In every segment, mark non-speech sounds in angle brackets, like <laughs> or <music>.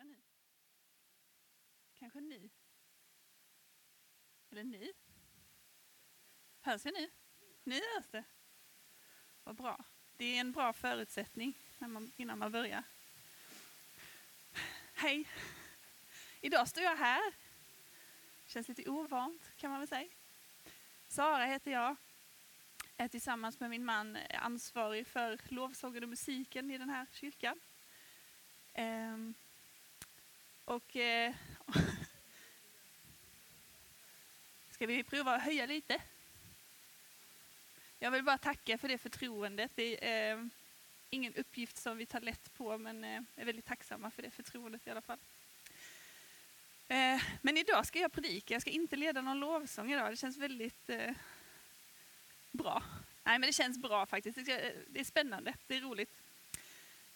jag ni? Kanske nu? Eller nu? Hörs jag nu? Nu hörs det. Vad bra. Det är en bra förutsättning när man, innan man börjar. Hej! Idag står jag här. Känns lite ovant kan man väl säga. Sara heter jag. Är tillsammans med min man ansvarig för lovsången och musiken i den här kyrkan. Ehm, och eh, <laughs> ska vi prova att höja lite? Jag vill bara tacka för det förtroendet. Det är eh, ingen uppgift som vi tar lätt på, men eh, är väldigt tacksamma för det förtroendet i alla fall. Eh, men idag ska jag predika, jag ska inte leda någon lovsång idag. Det känns väldigt eh, bra. Nej, men det känns bra faktiskt. Det eh, är spännande, det är roligt.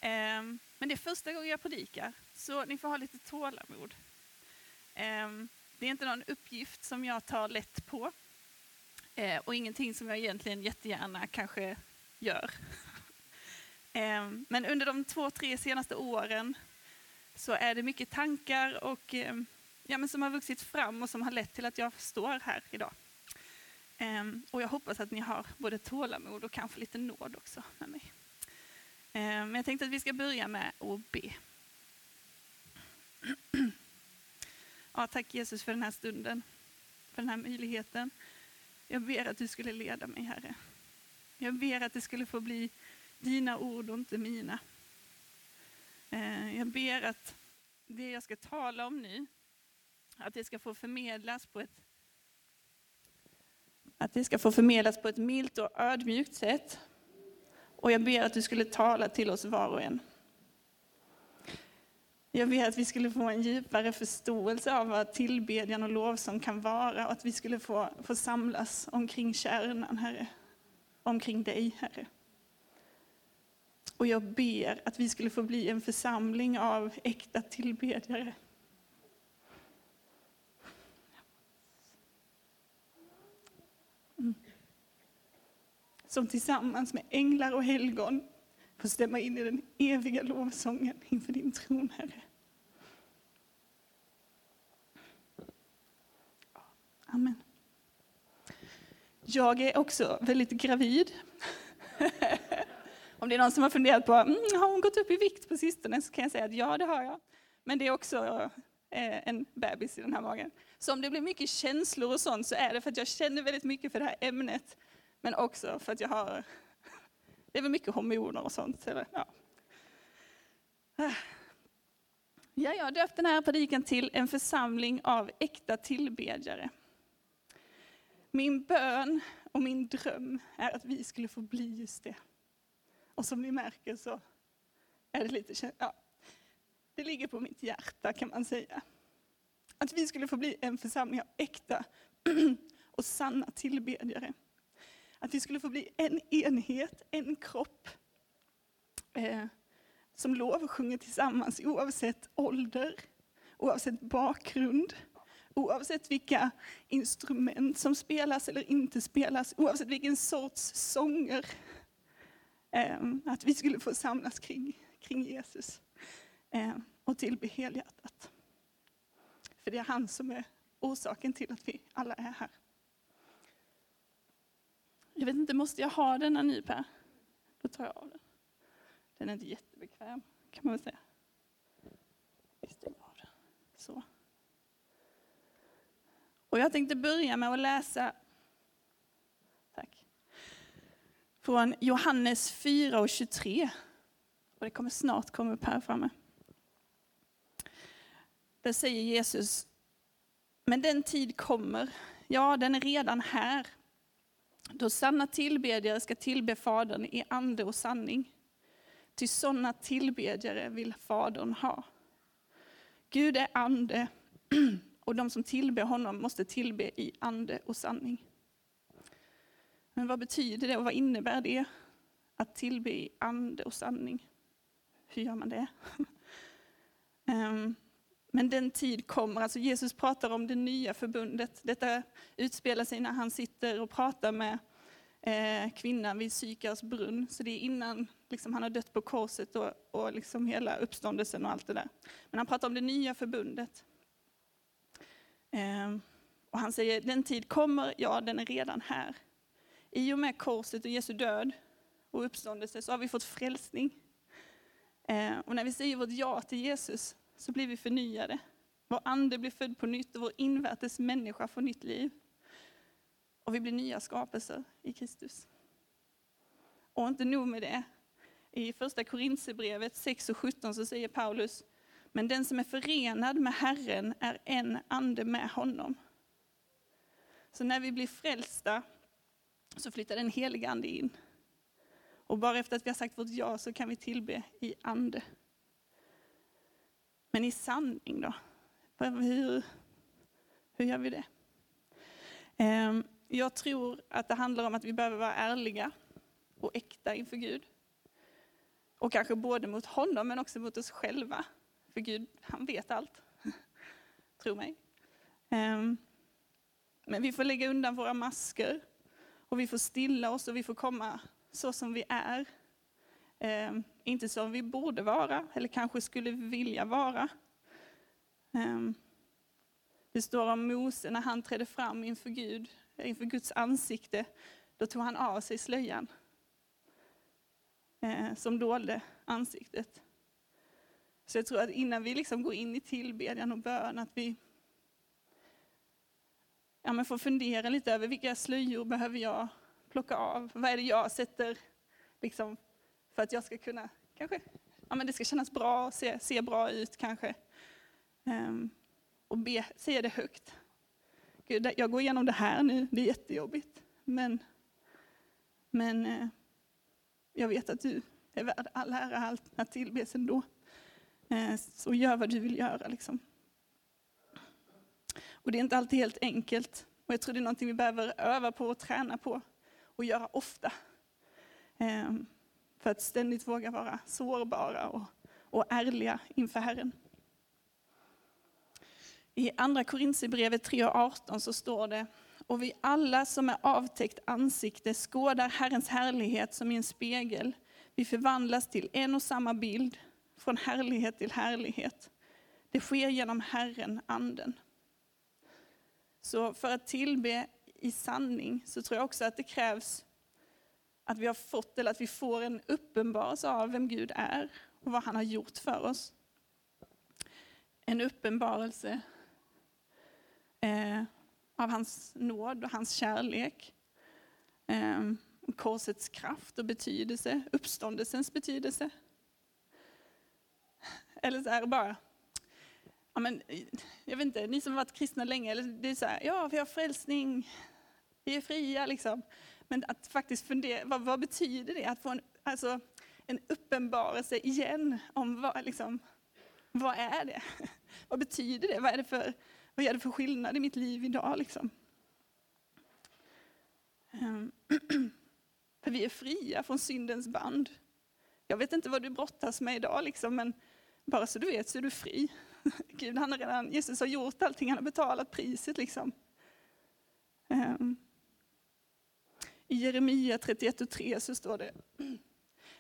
Eh, men det är första gången jag predikar, så ni får ha lite tålamod. Ehm, det är inte någon uppgift som jag tar lätt på. Eh, och ingenting som jag egentligen jättegärna kanske gör. <laughs> Ehm, men under de två, tre senaste åren så är det mycket tankar och, ehm, ja, men som har vuxit fram och som har lett till att jag står här idag. Och jag hoppas att ni har både tålamod och kanske lite nåd också med mig. Men jag tänkte att vi ska börja med att be. Ja, tack Jesus för den här stunden, för den här möjligheten. Jag ber att du skulle leda mig, Herre. Jag ber att det skulle få bli dina ord och inte mina. Eh, jag ber att det jag ska tala om nu, att det ska få förmedlas på ett att det ska få förmedlas på ett milt och ödmjukt sätt. Och jag ber att du skulle tala till oss var och en. Jag ber att vi skulle få en djupare förståelse av vad tillbedjan och lovsång kan vara och att vi skulle få, få samlas omkring kärnan, Herre. Omkring dig, Herre. Och jag ber att vi skulle få bli en församling av äkta tillbedjare. Mm. Som tillsammans med änglar och helgon och stämma in i den eviga lovsången inför din tron, Herre. Amen. Jag är också väldigt gravid. Om det är någon som har funderat på, mm, har hon gått upp i vikt på sistone? Så kan jag säga att ja, det har jag. Men det är också eh, en bebis i den här magen. Så om det blir mycket känslor och sånt så är det för att jag känner väldigt mycket för det här ämnet. Men också för att jag har det är väl mycket hormoner och sånt. Eller, ja. Ja, jag har döpt den här predikan till en församling av äkta tillbedjare. Min bön och min dröm är att vi skulle få bli just det. Och som ni märker så är det lite, ja, det ligger på mitt hjärta kan man säga. Att vi skulle få bli en församling av äkta <clears throat> och sanna tillbedjare. Att vi skulle få bli en enhet, en kropp. Eh, som lovsjunger tillsammans oavsett ålder, oavsett bakgrund, oavsett vilka instrument som spelas eller inte spelas, oavsett vilken sorts sånger. Eh, att vi skulle få samlas kring, kring Jesus eh, och tillbe helhjärtat. För det är han som är orsaken till att vi alla är här. Jag vet inte, måste jag ha denna nu Per? Då tar jag av den. Den är inte jättebekväm kan man väl säga. Vi stänger av den. Så. Och jag tänkte börja med att läsa Tack. från Johannes 4 och 23. Och det kommer snart komma upp här framme. Där säger Jesus, men den tid kommer, ja den är redan här, då sanna tillbedjare ska tillbe Fadern i ande och sanning. Till sådana tillbedjare vill Fadern ha. Gud är ande <clears throat> och de som tillber honom måste tillbe i ande och sanning. Men vad betyder det och vad innebär det att tillbe i ande och sanning? Hur gör man det? <laughs> Ehm, men den tid kommer, alltså Jesus pratar om det nya förbundet. Detta utspelar sig när han sitter och pratar med eh, kvinnan vid Sykars brunn. Så det är innan liksom, han har dött på korset och, och liksom hela uppståndelsen och allt det där. Men han pratar om det nya förbundet. Eh, och han säger, den tid kommer, ja den är redan här. I och med korset och Jesu död och uppståndelse så har vi fått frälsning. Eh, och när vi säger vårt ja till Jesus så blir vi förnyade. Vår ande blir född på nytt och vår invärtes människa får nytt liv. Och vi blir nya skapelser i Kristus. Och inte nog med det. I första Korintierbrevet 6 och 17 så säger Paulus, men den som är förenad med Herren är en ande med honom. Så när vi blir frälsta så flyttar den heliga ande in. Och bara efter att vi har sagt vårt ja så kan vi tillbe i ande. Men i sanning då? Hur, hur gör vi det? Ehm, jag tror att det handlar om att vi behöver vara ärliga och äkta inför Gud. Och kanske både mot honom men också mot oss själva. För Gud, han vet allt. <laughs> Tro mig. Ehm, men vi får lägga undan våra masker och vi får stilla oss och vi får komma så som vi är. Eh, inte som vi borde vara eller kanske skulle vilja vara. Eh, det står om Mose när han trädde fram inför Gud, inför Guds ansikte. Då tog han av sig slöjan eh, som dolde ansiktet. Så jag tror att innan vi liksom går in i tillbedjan och bön, att vi ja, men får fundera lite över vilka slöjor behöver jag plocka av? Vad är det jag sätter liksom, för att jag ska kunna, kanske, ja, men det ska kännas bra, se, se bra ut kanske. Um, och be, säga det högt. Gud, jag går igenom det här nu, det är jättejobbigt. Men, men uh, jag vet att du är värd all ära, allt tillbes ändå. Uh, så gör vad du vill göra. Liksom. Och det är inte alltid helt enkelt. Och jag tror det är någonting vi behöver öva på och träna på och göra ofta. Um, för att ständigt våga vara sårbara och, och ärliga inför Herren. I andra Korintierbrevet 3 och 18 så står det, och vi alla som är avtäckt ansikte skådar Herrens härlighet som i en spegel. Vi förvandlas till en och samma bild, från härlighet till härlighet. Det sker genom Herren, Anden. Så för att tillbe i sanning så tror jag också att det krävs att vi har fått, eller att vi får en uppenbarelse av vem Gud är och vad han har gjort för oss. En uppenbarelse eh, av hans nåd och hans kärlek. Eh, korsets kraft och betydelse, uppståndelsens betydelse. Eller så här bara, ja, men, jag vet inte, ni som har varit kristna länge, det är så här, ja vi har frälsning, vi är fria liksom. Men att faktiskt fundera, vad, vad betyder det? Att få en, alltså, en uppenbarelse igen om vad, liksom, vad är det? <laughs> vad betyder det? Vad är det för, vad gör det för skillnad i mitt liv idag? Liksom? Ehm, <clears throat> för vi är fria från syndens band. Jag vet inte vad du brottas med idag, liksom, men bara så du vet så är du fri. <laughs> Gud, han har redan, Jesus har gjort allting, han har betalat priset. Liksom. Um, i Jeremia 31 och 3 så står det,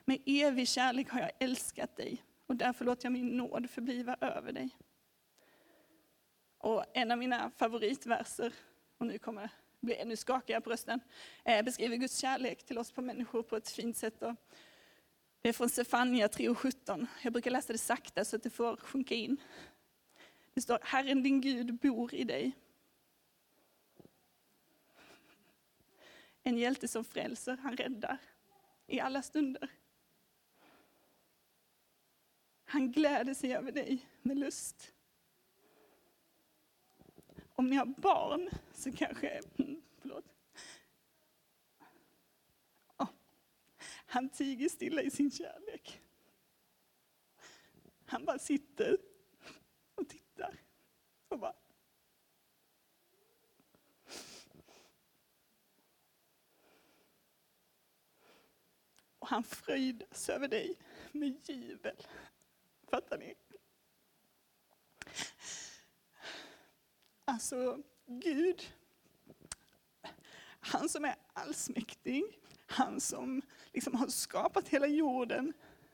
med evig kärlek har jag älskat dig och därför låter jag min nåd förbliva över dig. Och en av mina favoritverser, och nu kommer bli ännu skakigare på rösten, eh, beskriver Guds kärlek till oss på människor på ett fint sätt. Det är från Sefania 3.17. Jag brukar läsa det sakta så att det får sjunka in. Det står, Herren din Gud bor i dig. En hjälte som frälser, han räddar i alla stunder. Han gläder sig över dig med lust. Om ni har barn så kanske, mm, förlåt. Oh. Han tiger stilla i sin kärlek. Han bara sitter och tittar och bara Och han fröjdas över dig med jubel. Fattar ni? Alltså, Gud, han som är allsmäktig, Han som liksom har skapat hela jorden,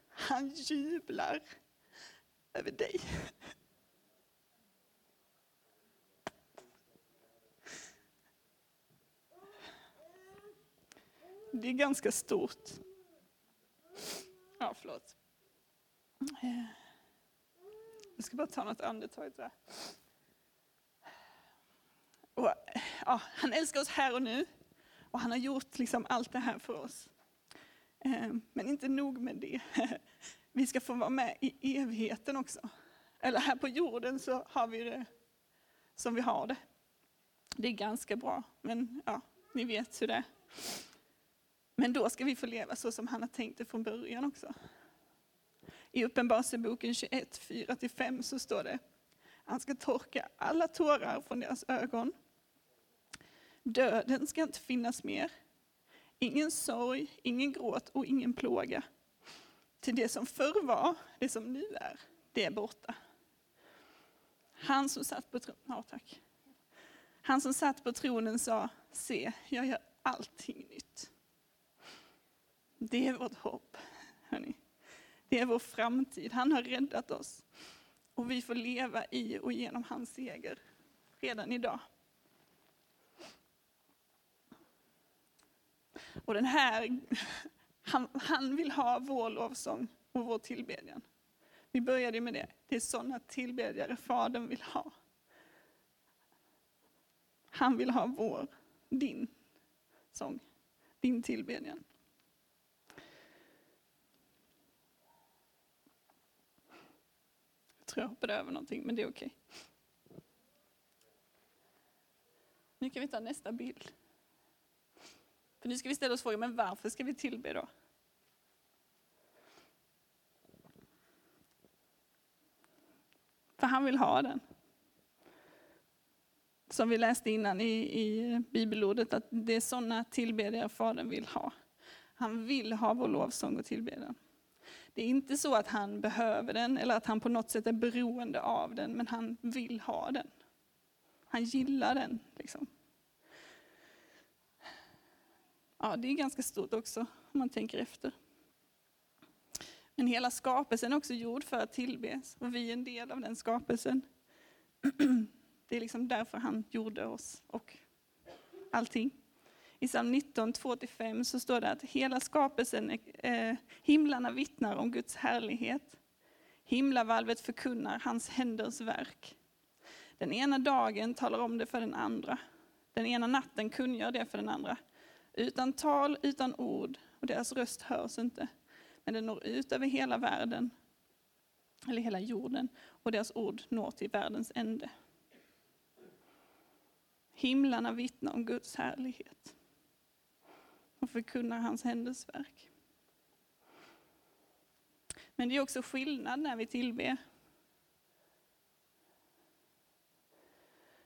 han jublar över dig. Det är ganska stort. Ja, förlåt. Eh. Jag ska bara ta något andetag. Där. Och, ja, han älskar oss här och nu. Och han har gjort liksom allt det här för oss. Eh, men inte nog med det. <laughs> Vi ska få vara med i evigheten också. Eller här på jorden så har vi det som vi har det. Det är ganska bra, men ja, ni vet hur det är. Men då ska vi få leva så som han har tänkt det från början också. I Uppenbarelseboken 21, 4-5 så står det, han ska torka alla tårar från deras ögon. Döden ska inte finnas mer. Ingen sorg, ingen gråt och ingen plåga. Till det som förr var, det som nu är, det är borta. Han som satt på, tronen, ja, tack. Han som satt på tronen sa, se, jag gör allting nytt. Det är vårt hopp. Hörrni. Det är vår framtid. Han har räddat oss. Och vi får leva i och genom hans seger redan idag. Och den här, han, han vill ha vår lovsång och vår tillbedjan. Vi började med det. Det är sådana tillbedjare Fadern vill ha. Han vill ha vår, din sång, din tillbedjan. Tror jag hoppade över någonting, men det är okej. Nu kan vi ta nästa bild. För nu ska vi ställa oss frågan, men varför ska vi tillbe då? För han vill ha den. Som vi läste innan i, i bibelordet, att det är sådana tillbedjare Fadern vill ha. Han vill ha vår lovsång och tillbedjan. Det är inte så att han behöver den eller att han på något sätt är beroende av den, men han vill ha den. Han gillar den. Liksom. Ja, det är ganska stort också om man tänker efter. Men hela skapelsen är också gjord för att tillbes och vi är en del av den skapelsen. <clears throat> Det är liksom därför han gjorde oss och allting. I psalm 19, 2-5 så står det att hela skapelsen, eh, himlarna vittnar om Guds härlighet. Himlavalvet förkunnar hans händers verk. Den ena dagen talar om det för den andra. Den ena natten kungör det för den andra. Utan tal, utan ord, och deras röst hörs inte. Men den når ut över hela världen, eller hela jorden, och deras ord når till världens ände. Himlarna vittnar om Guds härlighet och förkunnar hans händelsverk. Men det är också skillnad när vi tillber.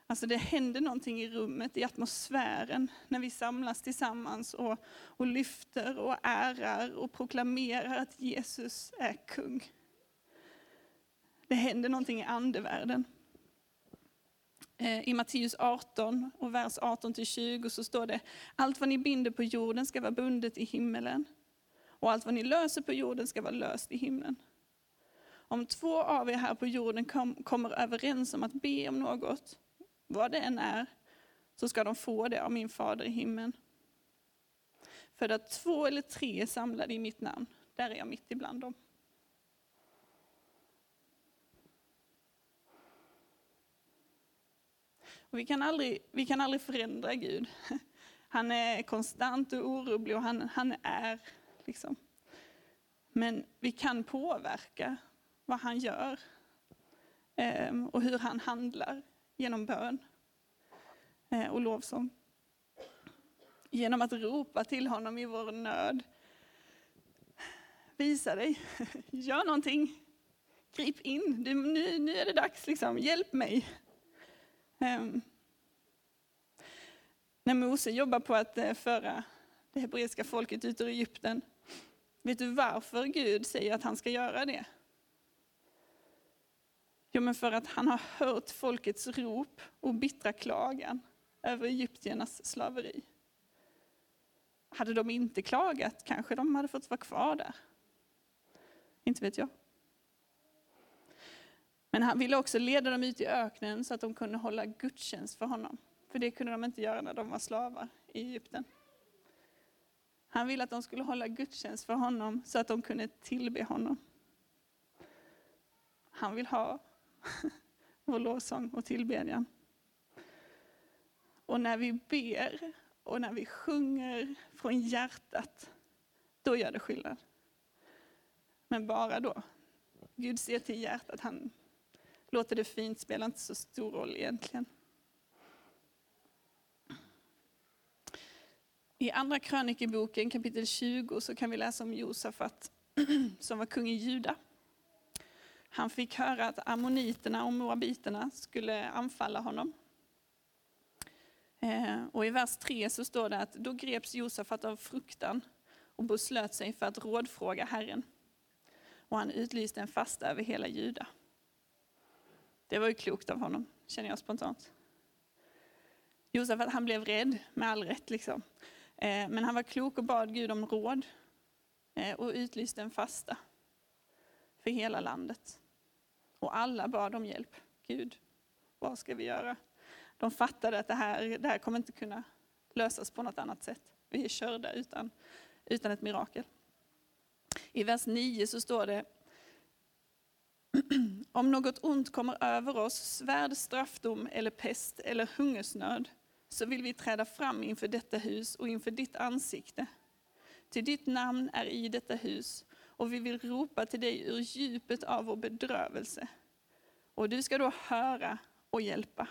Alltså det händer någonting i rummet, i atmosfären, när vi samlas tillsammans och, och lyfter och ärar och proklamerar att Jesus är kung. Det händer någonting i andevärlden. Eh, I Matteus 18 och vers 18-20 så står det, allt vad ni binder på jorden ska vara bundet i himmelen. Och allt vad ni löser på jorden ska vara löst i himlen. Om två av er här på jorden kom, kommer överens om att be om något, vad det än är, så ska de få det av min fader i himlen. För att två eller tre är samlade i mitt namn, där är jag mitt ibland dem. Vi, kan aldrig, vi kan aldrig förändra Gud. Han är konstant och orubblig och han, han är. Liksom. Men vi kan påverka vad han gör ehm, och hur han handlar genom bön eh, och lovsång. Genom att ropa till honom i vår nöd. Visa dig, <laughs> gör någonting, grip in, nu, nu är det dags, liksom. hjälp mig. Ehm, när Mose jobbar på att eh, föra det hebreiska folket ut ur Egypten, vet du varför Gud säger att han ska göra det? Jo, men för att han har hört folkets rop och bittra klagan över egyptiernas slaveri. hade de inte klagat kanske de hade fått vara kvar där. Inte vet jag. Men han ville också leda dem ut i öknen så att de kunde hålla gudstjänst för honom. För det kunde de inte göra när de var slavar i Egypten. Han ville att de skulle hålla gudstjänst för honom så att de kunde tillbe honom. Han vill ha <laughs> vår lovsång och tillbedjan. Och när vi ber och när vi sjunger från hjärtat, då gör det skillnad. Men bara då. Gud ser till hjärtat, han låter det fint, spelar inte så stor roll egentligen. I Andra krönikeboken kapitel 20 så kan vi läsa om Josafat <clears throat> som var kung i Juda. Han fick höra att ammoniterna och moabiterna skulle anfalla honom. Eh, och i vers 3 så står det att då greps Josafat av fruktan och beslöt sig för att rådfråga Herren. Och han utlyste en fasta över hela Juda. Det var ju klokt av honom, känner jag spontant. Josafat han blev rädd, med all rätt. Liksom. Eh, men han var klok och bad Gud om råd eh, och utlyste en fasta för hela landet. Och alla bad om hjälp. Gud, vad ska vi göra? De fattade att det här, det här kommer inte kunna lösas på något annat sätt. Vi är körda utan, utan ett mirakel. I vers 9 så står det om något ont kommer över oss, svärd, straffdom eller pest eller hungersnöd, så vill vi träda fram inför detta hus och inför ditt ansikte. Till ditt namn är i detta hus och vi vill ropa till dig ur djupet av vår bedrövelse. Och du ska då höra och hjälpa.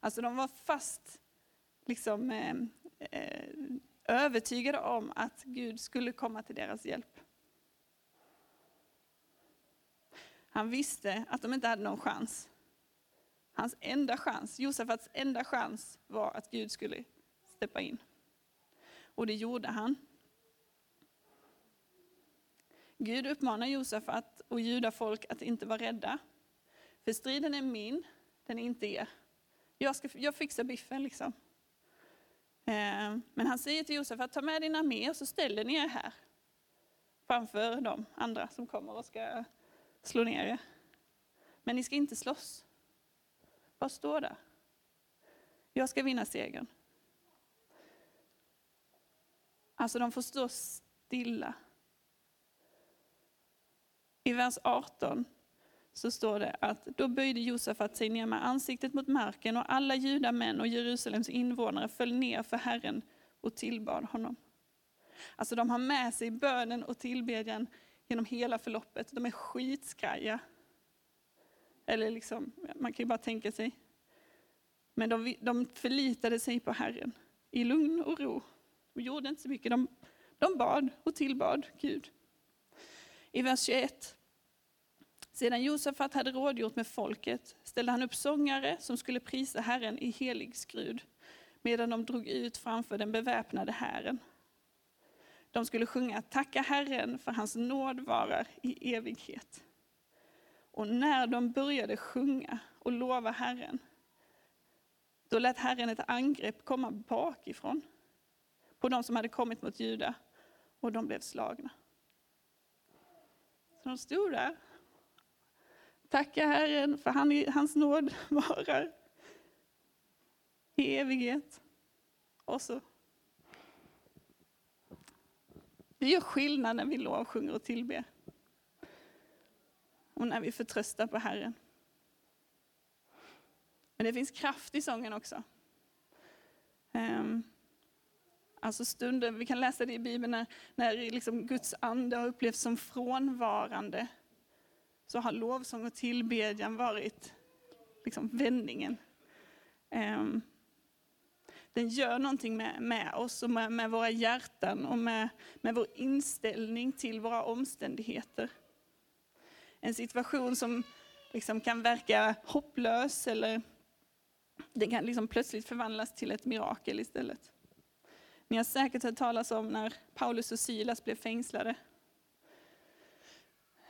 Alltså de var fast liksom, eh, eh övertygade om att Gud skulle komma till deras hjälp. Han visste att de inte hade någon chans. Hans enda chans, Josafats enda chans var att Gud skulle steppa in. Och det gjorde han. Gud uppmanar Josafat och judafolk att inte vara rädda. För striden är min, den är inte er. Jag, ska, jag fixar biffen liksom. Eh, men han säger till Josafat, ta med din armé och så ställer ni er här. Framför de andra som kommer och ska slå ner er. Men ni ska inte slåss. Bara stå där. Jag ska vinna segern. Alltså de får stå stilla. I vers 18 så står det att då böjde Josafat sig ner med ansiktet mot marken och alla judamän och Jerusalems invånare föll ner för Herren och tillbad honom. Alltså de har med sig bönen och tillbedjan genom hela förloppet. De är skitskraja. Eller liksom, man kan ju bara tänka sig. Men de, de förlitade sig på Herren i lugn och ro. De gjorde inte så mycket. De, de bad och tillbad Gud. I vers 21. Sedan Josafat hade rådgjort med folket ställde han upp sångare som skulle prisa Herren i helig skrud, medan de drog ut framför den beväpnade hären. De skulle sjunga Tacka Herren för hans nåd varar i evighet. Och när de började sjunga och lova Herren, då lät Herren ett angrepp komma bakifrån på de som hade kommit mot Juda och de blev slagna. Så de stod där. Tacka Herren för han, hans nåd varar i evighet. Och så det gör skillnad när vi lovsjunger och tillber. Och när vi förtröstar på Herren. Men det finns kraft i sången också. Um, alltså stunden, vi kan läsa det i Bibeln när, när liksom Guds ande har upplevts som frånvarande. Så har lovsång och tillbedjan varit liksom vändningen. Um, den gör någonting med, med oss och med, med, våra hjärtan och med, med vår inställning till våra omständigheter. En situation som liksom kan verka hopplös eller den kan liksom plötsligt förvandlas till ett mirakel istället. Ni har säkert hört talas om när Paulus och Silas blev fängslade.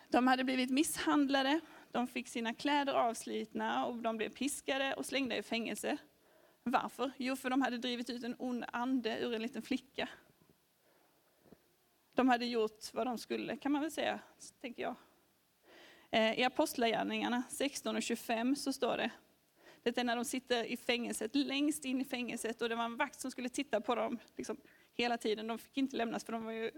De hade blivit misshandlade, de fick sina kläder avslitna och de blev piskade och slängda i fängelse. Varför? Jo, för de hade drivit ut en ond ande ur en liten flicka. de hade gjort vad de skulle, kan man väl säga, tänker jag. Eh, I Apostlagärningarna 16 och 25 så står det, det är när de sitter i fängelset, längst in i fängelset, och det var en vakt som skulle titta på dem liksom, hela tiden. De fick inte lämnas för de var ju...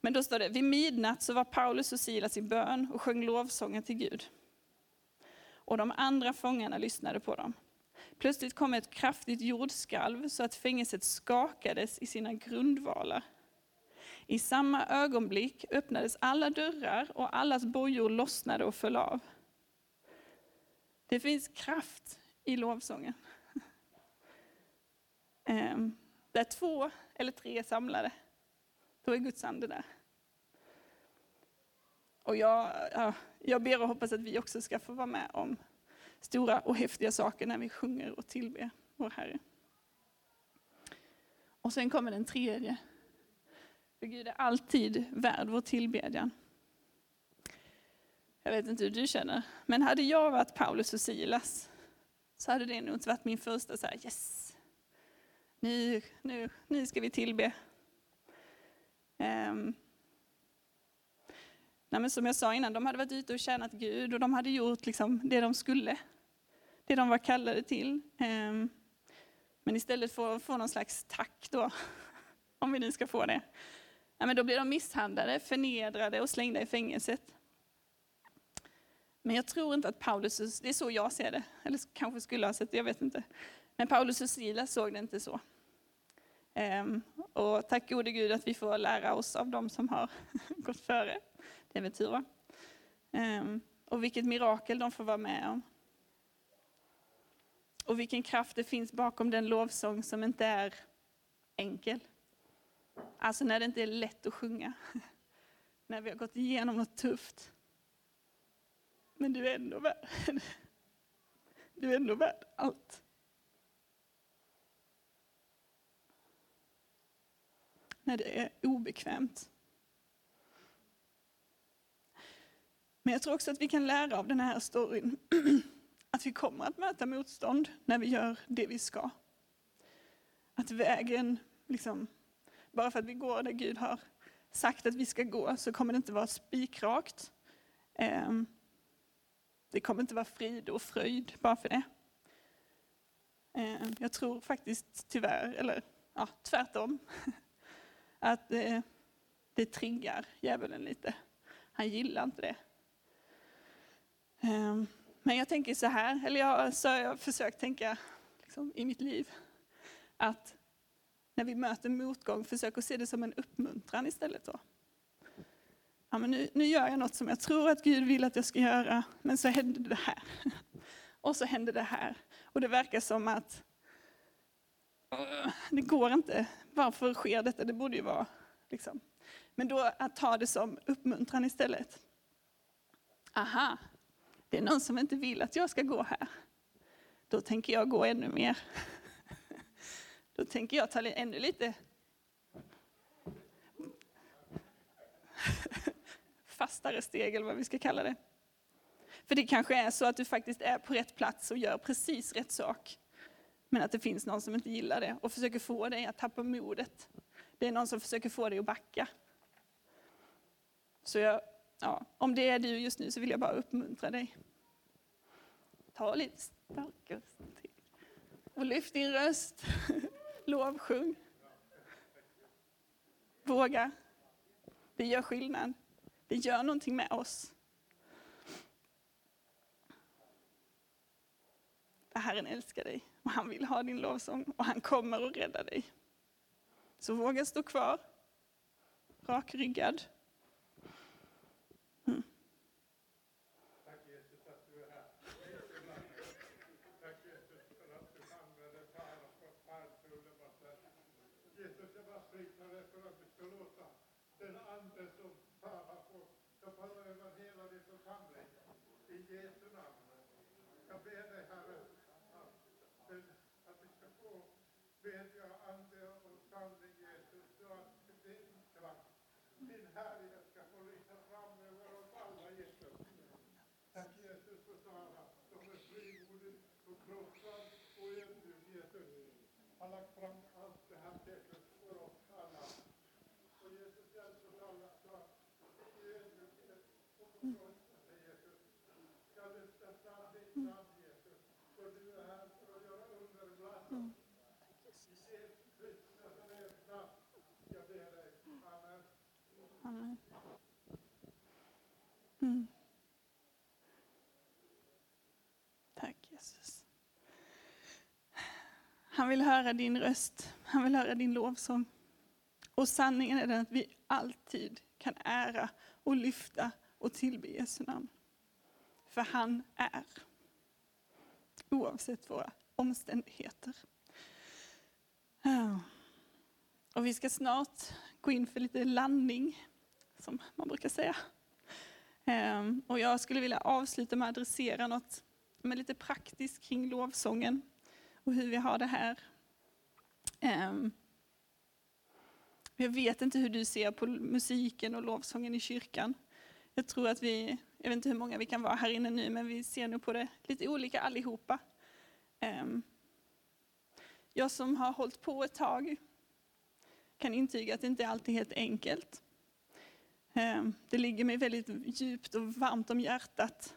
Men då står det, vid midnatt så var Paulus och Silas i bön och sjöng lovsånger till Gud. Och de andra fångarna lyssnade på dem. Plötsligt kom ett kraftigt jordskalv så att fängelset skakades i sina grundvalar. I samma ögonblick öppnades alla dörrar och allas bojor lossnade och föll av. Det finns kraft i lovsången. <laughs> Ehm, där två eller tre är samlade, då är Guds ande där. Och jag, jag ber och hoppas att vi också ska få vara med om stora och häftiga saker när vi sjunger och tillber vår Herre. Och sen kommer den tredje. För Gud är alltid värd vår tillbedjan. Jag vet inte hur du känner, men hade jag varit Paulus och Silas så hade det nog inte varit min första så här, yes, nu, nu, nu ska vi tillbe. Um, nej men som jag sa innan, de hade varit ute och tjänat Gud och de hade gjort liksom det de skulle det de var kallade till. Ehm, men istället för att få någon slags tack då, <laughs> om vi nu ska få det, ja, men då blir de misshandlade, förnedrade och slängda i fängelset. Men jag tror inte att Paulus, det är så jag ser det, eller kanske skulle ha sett det, jag vet inte. Men Paulus och Silas såg det inte så. Ehm, och tack gode Gud att vi får lära oss av dem som har <laughs> gått före äventyr. va? Ehm, och vilket mirakel de får vara med om. Och vilken kraft det finns bakom den lovsång som inte är enkel. Alltså när det inte är lätt att sjunga. <laughs> När vi har gått igenom något tufft. Men du är ändå värd, <laughs> du är ändå värd allt. När det är obekvämt. Men jag tror också att vi kan lära av den här storyn <clears throat> att vi kommer att möta motstånd när vi gör det vi ska. Att vägen, liksom, bara för att vi går där Gud har sagt att vi ska gå, så kommer det inte vara spikrakt. Ehm, det kommer inte vara frid och fröjd bara för det. Ehm, jag tror faktiskt tyvärr, eller ja, tvärtom, <laughs> att det, det triggar djävulen lite. Han gillar inte det. Ehm, men jag tänker så här, eller jag, alltså, så har jag försökt tänka liksom, i mitt liv, att när vi möter motgång, försök att se det som en uppmuntran istället. Då. Ja, men nu, nu gör jag något som jag tror att Gud vill att jag ska göra, men så händer det här. <laughs> Och så händer det här. Och det verkar som att det går inte. Varför sker detta? Det borde ju vara... Liksom. Men då att ta det som uppmuntran istället. Aha, det är någon som inte vill att jag ska gå här. Då tänker jag gå ännu mer. Då tänker jag ta ännu lite fastare steg, eller vad vi ska kalla det. För det kanske är så att du faktiskt är på rätt plats och gör precis rätt sak. Men att det finns någon som inte gillar det och försöker få dig att tappa modet. Det är någon som försöker få dig att backa. Så jag, ja, om det är du just nu så vill jag bara uppmuntra dig. Ta lite starkare till. Och lyft din röst. <laughs> Lovsjung. Våga. Det gör skillnad. Det gör någonting med oss. Herren älskar dig och han vill ha din lovsång och han kommer att rädda dig. Så våga stå kvar, rakryggad. Mm. Mm. Han vill höra din röst, han vill höra din lovsång. Och sanningen är den att vi alltid kan ära och lyfta och tillbe Jesu namn. För han är. Oavsett våra omständigheter. Och vi ska snart gå in för lite landning, som man brukar säga. Ehm, och jag skulle vilja avsluta med att adressera något med lite praktiskt kring lovsången och hur vi har det här. Ehm, jag vet inte hur du ser på musiken och lovsången i kyrkan. Jag tror att vi, jag vet inte hur många vi kan vara här inne nu, men vi ser nog på det lite olika allihopa. Ehm, jag som har hållit på ett tag kan intyga att det inte alltid är helt enkelt. Ehm, det ligger mig väldigt djupt och varmt om hjärtat.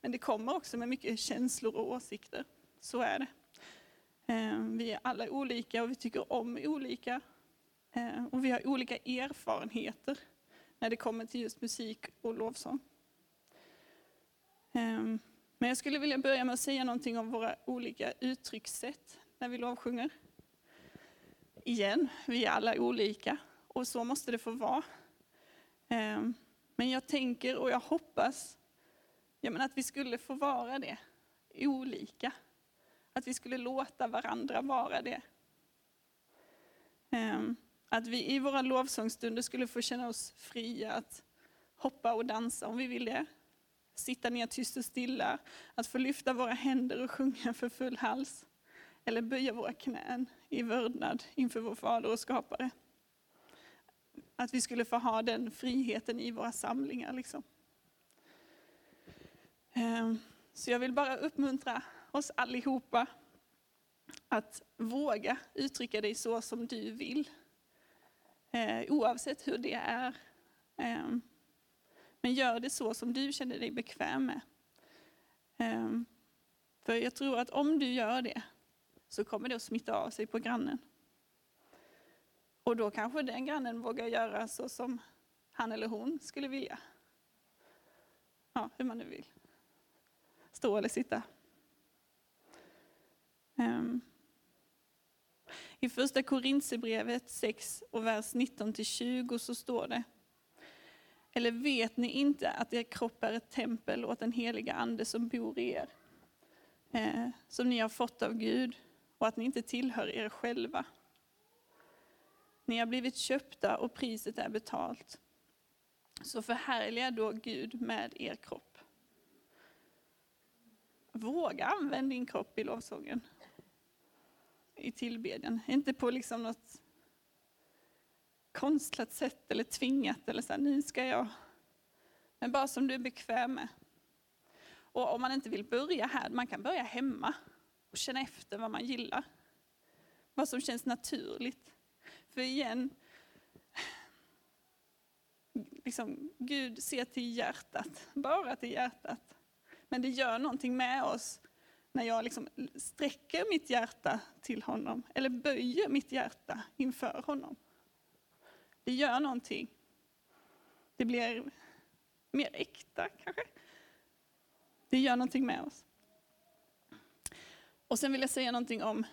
Men det kommer också med mycket känslor och åsikter. Så är det. Ehm, vi är alla olika och vi tycker om olika. Och vi har olika erfarenheter när det kommer till just musik och lovsång. Ehm, men jag skulle vilja börja med att säga någonting om våra olika uttryckssätt när vi lovsjunger. Igen, vi är alla olika och så måste det få vara. Ehm, men jag tänker och jag hoppas att vi skulle få vara det, olika. Att vi skulle låta varandra vara det. Ehm, att vi i våra lovsångsstunder skulle få känna oss fria att hoppa och dansa om vi vill det. Sitta ner tyst och stilla, att få lyfta våra händer och sjunga för full hals. Eller böja våra knän i vördnad inför vår Fader och Skapare. Att vi skulle få ha den friheten i våra samlingar. Liksom. Ehm, så jag vill bara uppmuntra oss allihopa att våga uttrycka dig så som du vill. Eh, oavsett hur det är. Ehm, men gör det så som du känner dig bekväm med. Ehm, för jag tror att om du gör det så kommer det att smitta av sig på grannen. Och då kanske den grannen vågar göra så som han eller hon skulle vilja. Ja, hur man nu vill. Stå eller sitta. Um. I första Korintierbrevet 6 och vers 19-20 så står det Eller vet ni inte att er kropp är ett tempel åt den heliga Ande som bor i er? Eh, som ni har fått av Gud och att ni inte tillhör er själva. Ni har blivit köpta och priset är betalt. Så förhärliga då Gud med er kropp. Våga använda din kropp i lovsången. I tillbedjan. Inte på liksom något konstlat sätt eller tvingat eller så här, nu ska jag. Men bara som du är bekväm med. Och om man inte vill börja här, man kan börja hemma och känna efter vad man gillar. Vad som känns naturligt. För igen, liksom, Gud ser till hjärtat, bara till hjärtat. Men det gör någonting med oss när jag liksom sträcker mitt hjärta till honom, eller böjer mitt hjärta inför honom. Det gör någonting. Det blir mer äkta kanske. Det gör någonting med oss. Och sen vill jag säga någonting om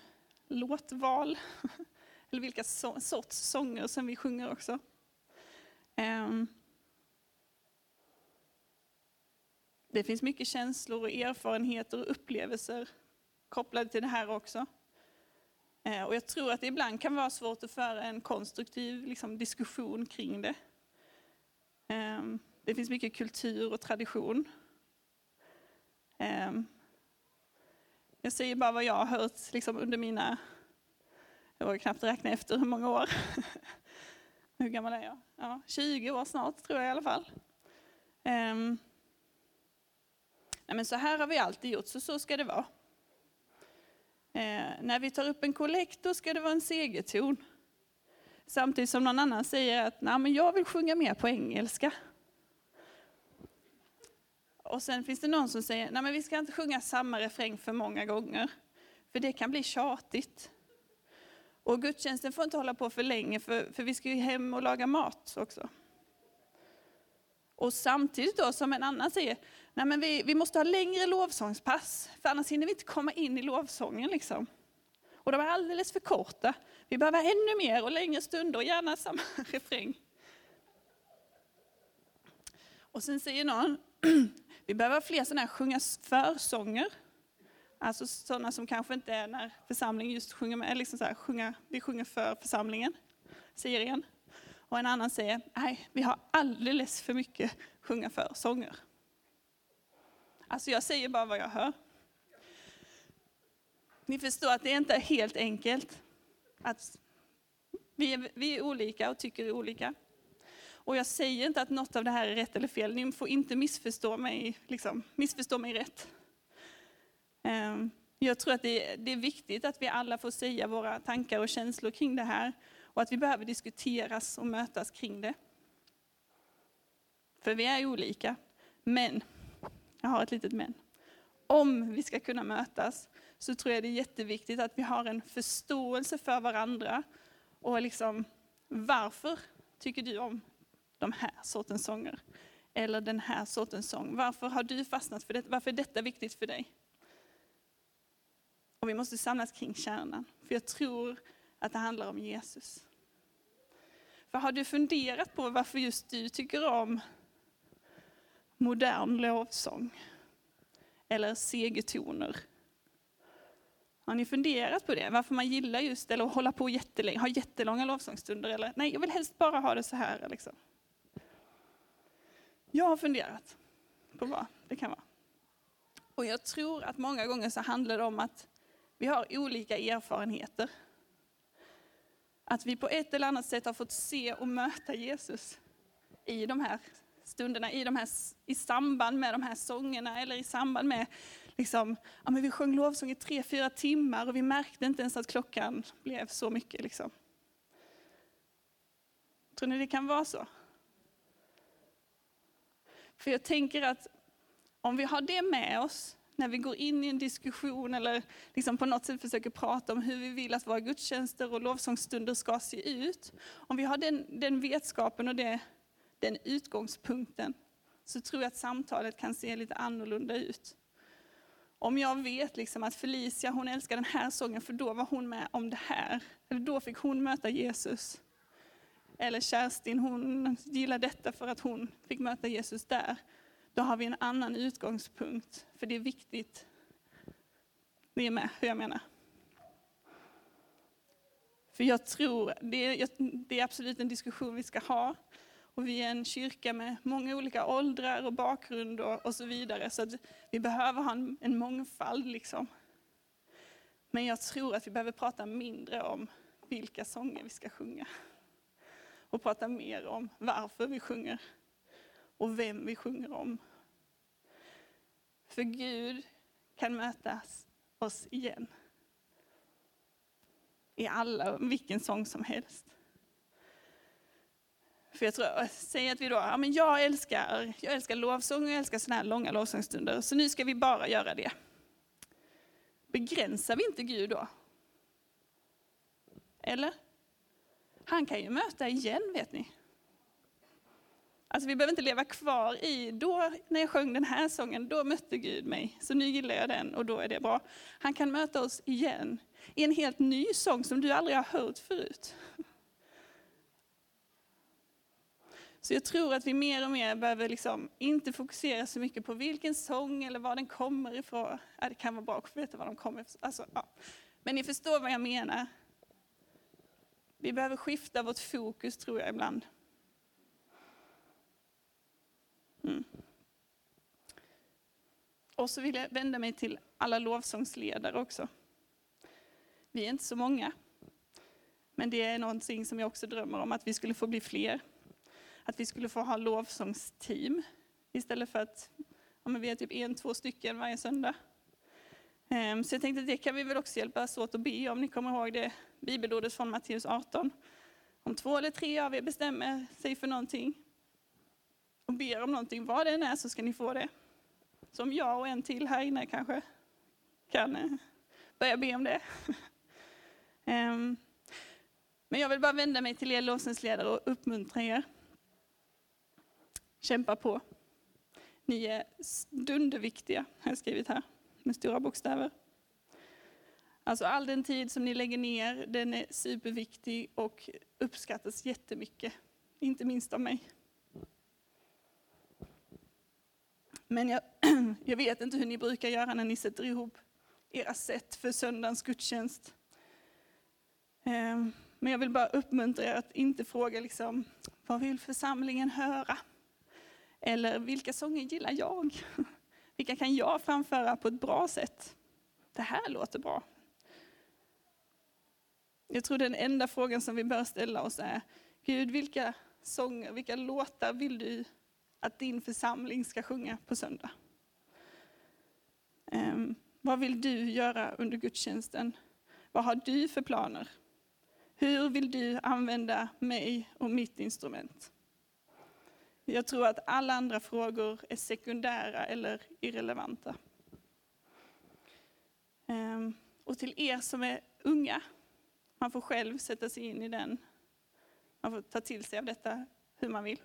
låtval <laughs> eller vilka so sorts sånger som vi sjunger också. Um, det finns mycket känslor och erfarenheter och upplevelser kopplade till det här också. Eh, och jag tror att det ibland kan vara svårt att föra en konstruktiv liksom, diskussion kring det. Ehm, det finns mycket kultur och tradition. Ehm, jag säger bara vad jag har hört liksom, under mina jag vågar knappt räkna efter hur många år. <laughs> hur gammal är jag? Ja, 20 år snart tror jag i alla fall. Ehm, Nej men så här har vi alltid gjort, så så ska det vara. Eh, när vi tar upp en kollekt, då ska det vara en segerton. Samtidigt som någon annan säger att nej, men jag vill sjunga mer på engelska. Och sen finns det någon som säger nej, men vi ska inte sjunga samma refräng för många gånger, för det kan bli tjatigt. Och gudstjänsten får inte hålla på för länge, för, för vi ska ju hem och laga mat också. Och samtidigt då som en annan säger, nej men vi, vi måste ha längre lovsångspass, för annars hinner vi inte komma in i lovsången. Liksom. Och de är alldeles för korta. Vi behöver ännu mer och längre stunder och gärna samma <laughs> refräng. Och sen säger någon, <clears throat> vi behöver fler sådana här sjunga försånger. Alltså sådana som kanske inte är när församlingen just sjunger med, liksom så här, sjunga, vi sjunger för församlingen, serien. Och en annan säger, nej, vi har alldeles för mycket sjunga för sånger. Alltså jag säger bara vad jag hör. Ni förstår att det inte är helt enkelt. Att vi är, vi är olika och tycker olika. Och jag säger inte att något av det här är rätt eller fel. Ni får inte missförstå mig, liksom, missförstå mig rätt. Ehm, jag tror att det är viktigt att vi alla får säga våra tankar och känslor kring det här. Och att vi behöver diskuteras och mötas kring det. För vi är olika. Men, jag har ett litet men. Om vi ska kunna mötas så tror jag det är jätteviktigt att vi har en förståelse för varandra. Och liksom, varför tycker du om de här sortens sånger? Eller den här sortens sång? Varför har du fastnat för det? Varför är detta viktigt för dig? Och vi måste samlas kring kärnan. För jag tror att det handlar om Jesus. För har du funderat på varför just du tycker om modern lovsång? Eller segertoner? Har ni funderat på det? Varför man gillar just eller hålla på jättelänge, ha jättelånga lovsångsstunder? Eller nej, jag vill helst bara ha det så här. Liksom. Jag har funderat på vad det kan vara. Och jag tror att många gånger så handlar det om att vi har olika erfarenheter. Att vi på ett eller annat sätt har fått se och möta Jesus i de här stunderna, i, de här, i samband med de här sångerna eller i samband med, liksom, ja, men vi sjöng lovsång i tre, fyra timmar och vi märkte inte ens att klockan blev så mycket. Liksom. Tror ni det kan vara så? För jag tänker att om vi har det med oss när vi går in i en diskussion eller liksom på något sätt försöker prata om hur vi vill att våra gudstjänster och lovsångsstunder ska se ut. Om vi har den, den vetskapen och det, den utgångspunkten så tror jag att samtalet kan se lite annorlunda ut. Om jag vet liksom att Felicia hon älskar den här sången för då var hon med om det här. Eller då fick hon möta Jesus. Eller Kerstin hon gillar detta för att hon fick möta Jesus där då har vi en annan utgångspunkt. För det är viktigt. Ni är med hur jag menar? För jag tror, det är, det är absolut en diskussion vi ska ha. Och vi är en kyrka med många olika åldrar och bakgrund och, och så vidare. Så vi behöver ha en, en mångfald. Liksom. Men jag tror att vi behöver prata mindre om vilka sånger vi ska sjunga. Och prata mer om varför vi sjunger och vem vi sjunger om. För Gud kan möta oss igen. I alla, vilken sång som helst. För jag tror, säg att vi då, ja men jag älskar, jag älskar lovsång och jag älskar sådana här långa lovsångsstunder, så nu ska vi bara göra det. Begränsar vi inte Gud då? Eller? Han kan ju möta igen, vet ni. Alltså vi behöver inte leva kvar i, då när jag sjöng den här sången, då mötte Gud mig, så nu gillar jag den och då är det bra. Han kan möta oss igen i en helt ny sång som du aldrig har hört förut. Så jag tror att vi mer och mer behöver liksom inte fokusera så mycket på vilken sång eller var den kommer ifrån. Ja, det kan vara bra att veta var de kommer ifrån. Alltså, ja. Men ni förstår vad jag menar. Vi behöver skifta vårt fokus tror jag ibland. Mm. Och så vill jag vända mig till alla lovsångsledare också. Vi är inte så många. Men det är någonting som jag också drömmer om, att vi skulle få bli fler. Att vi skulle få ha lovsångsteam istället för att ja, men vi är typ en, två stycken varje söndag. Ehm, så jag tänkte att det kan vi väl också hjälpas åt att be om. Ni kommer ihåg det bibelordet från Matteus 18. Om två eller tre av er bestämmer sig för någonting och ber om någonting, vad det än är, så ska ni få det. Som jag och en till här inne kanske kan eh, börja be om det. <laughs> Ehm, men jag vill bara vända mig till er lovsångsledare och uppmuntra er. Kämpa på. Ni är dunderviktiga, har jag skrivit här med stora bokstäver. Alltså all den tid som ni lägger ner, den är superviktig och uppskattas jättemycket. Inte minst av mig. Men jag, <clears throat> jag vet inte hur ni brukar göra när ni sätter ihop era sätt för söndagens gudstjänst. Ehm, men jag vill bara uppmuntra er att inte fråga liksom, vad vill församlingen höra? Eller vilka sånger gillar jag? <laughs> Vilka kan jag framföra på ett bra sätt? Det här låter bra. Jag tror den enda frågan som vi bör ställa oss är, Gud vilka sånger, vilka låtar vill du att din församling ska sjunga på söndag? Um, vad vill du göra under gudstjänsten? Vad har du för planer? Hur vill du använda mig och mitt instrument? Jag tror att alla andra frågor är sekundära eller irrelevanta. Um, och till er som är unga, man får själv sätta sig in i den. Man får ta till sig av detta hur man vill.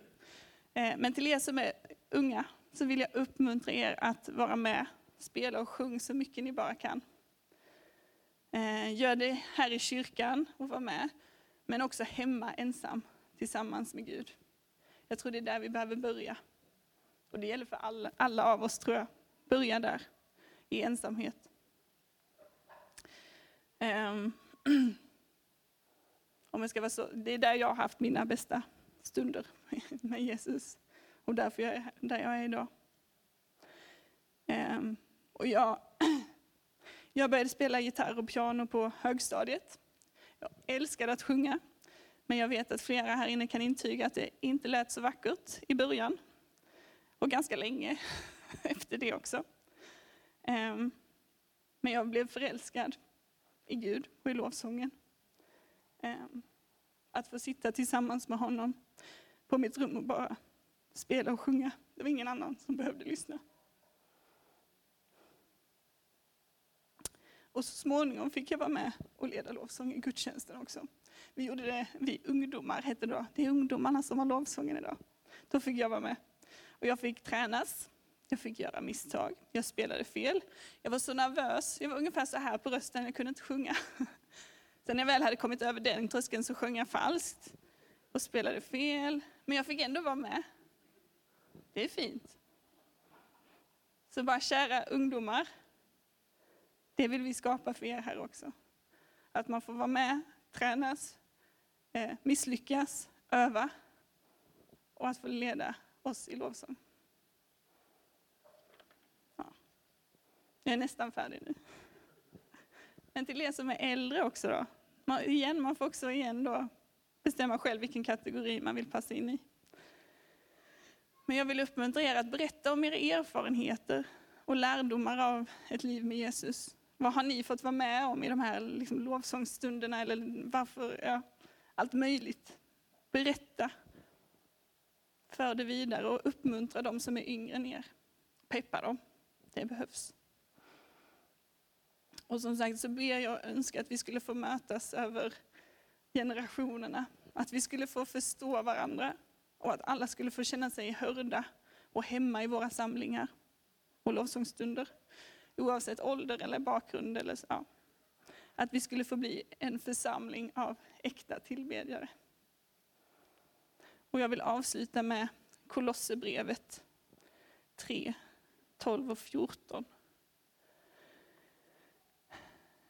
Eh, men till er som är unga så vill jag uppmuntra er att vara med, spela och sjung så mycket ni bara kan. Eh, gör det här i kyrkan och var med, men också hemma ensam tillsammans med Gud. Jag tror det är där vi behöver börja. Och det gäller för alla, alla av oss tror jag. Börja där, i ensamhet. Ehm, <clears throat> om jag ska vara så, det är där jag har haft mina bästa stunder <laughs> med Jesus. Och därför jag är där jag är idag. Ehm, och jag, <clears throat> jag började spela gitarr och piano på högstadiet. Jag älskade att sjunga. Men jag vet att flera här inne kan intyga att det inte lät så vackert i början. Och ganska länge <laughs> efter det också. Ehm, men jag blev förälskad i Gud och i lovsången. Ehm, att få sitta tillsammans med honom på mitt rum och bara spela och sjunga. Det var ingen annan som behövde lyssna. Och så småningom fick jag vara med och leda lovsång i gudstjänsten också. Vi gjorde det, vi ungdomar hette det då. Det är ungdomarna som har lovsången idag. Då fick jag vara med. Och jag fick tränas, jag fick göra misstag, jag spelade fel. Jag var så nervös, jag var ungefär så här på rösten, jag kunde inte sjunga. <laughs> Sen när jag väl hade kommit över den tröskeln så sjöng jag falskt och spelade fel. Men jag fick ändå vara med. Det är fint. Så bara kära ungdomar, det vill vi skapa för er här också. Att man får vara med, tränas, eh, misslyckas, öva och att få leda oss i lovsång. Ja. Jag är nästan färdig nu. Men till er som är äldre också då, man, igen, man får också igen då bestämma själv vilken kategori man vill passa in i. Men jag vill uppmuntra er att berätta om era erfarenheter och lärdomar av ett liv med Jesus. Vad har ni fått vara med om i de här liksom, lovsångsstunderna eller varför? Ja, allt möjligt. Berätta. För det vidare och uppmuntra de som är yngre än er. Peppa dem. Det behövs. Och som sagt så ber jag önska att vi skulle få mötas över generationerna. Att vi skulle få förstå varandra och att alla skulle få känna sig hörda och hemma i våra samlingar och lovsångsstunder. Oavsett ålder eller bakgrund. Eller så. Ja. Att vi skulle få bli en församling av äkta tillbedjare. Och jag vill avsluta med Kolosserbrevet 3, 12 och 14.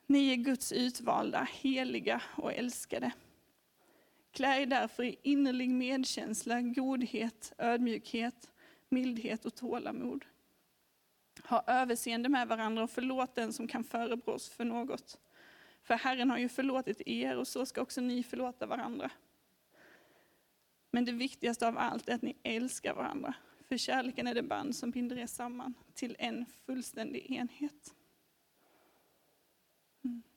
Ni är Guds utvalda, heliga och älskade. Klä er därför i innerlig medkänsla, godhet, ödmjukhet, mildhet och tålamod. Ha överseende med varandra och förlåt den som kan förebrås för något. För Herren har ju förlåtit er och så ska också ni förlåta varandra. Men det viktigaste av allt är att ni älskar varandra. För kärleken är det band som binder er samman till en fullständig enhet. Mm.